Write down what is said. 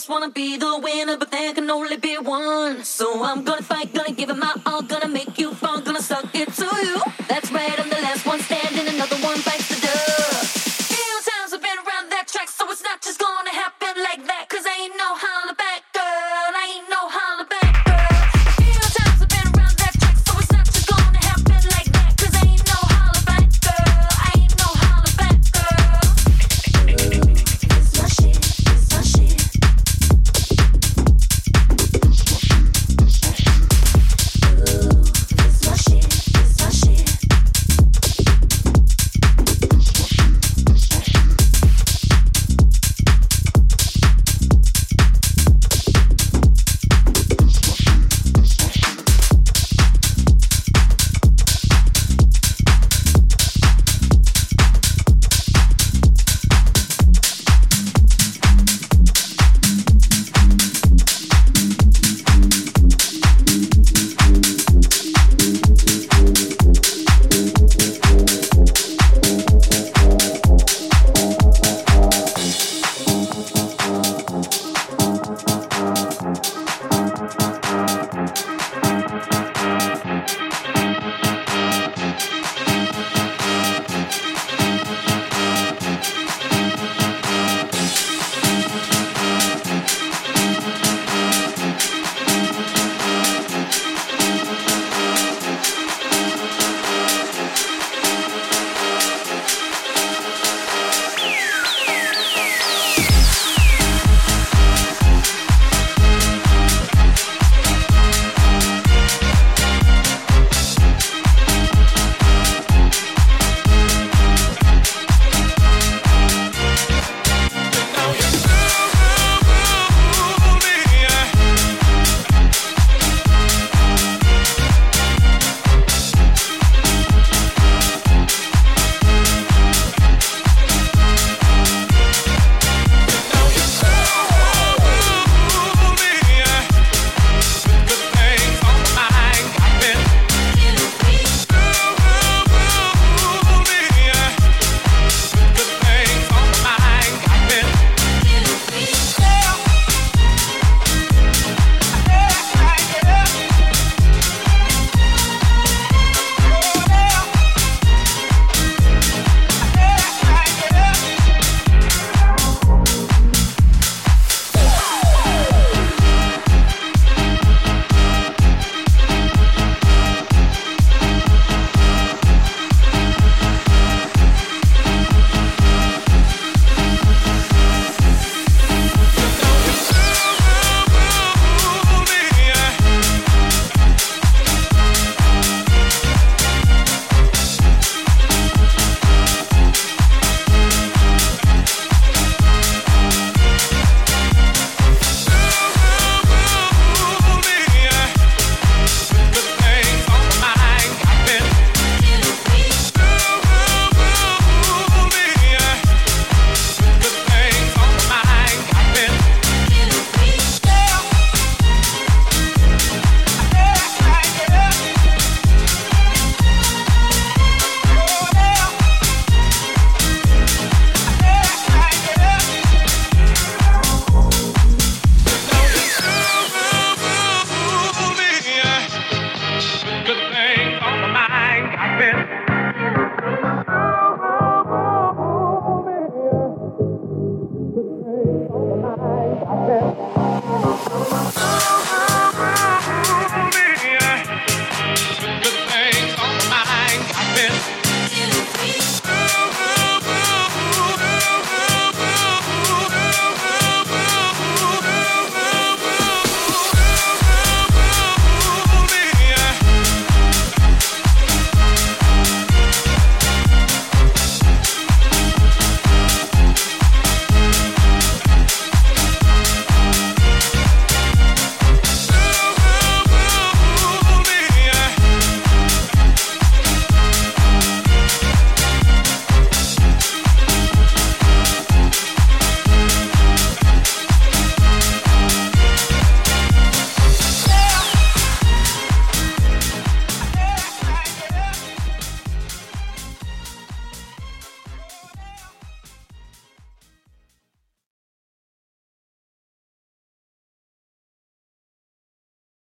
Just wanna be the winner, but there can only be one. So I'm gonna fight, gonna give it my all, gonna make you fall, gonna suck it too.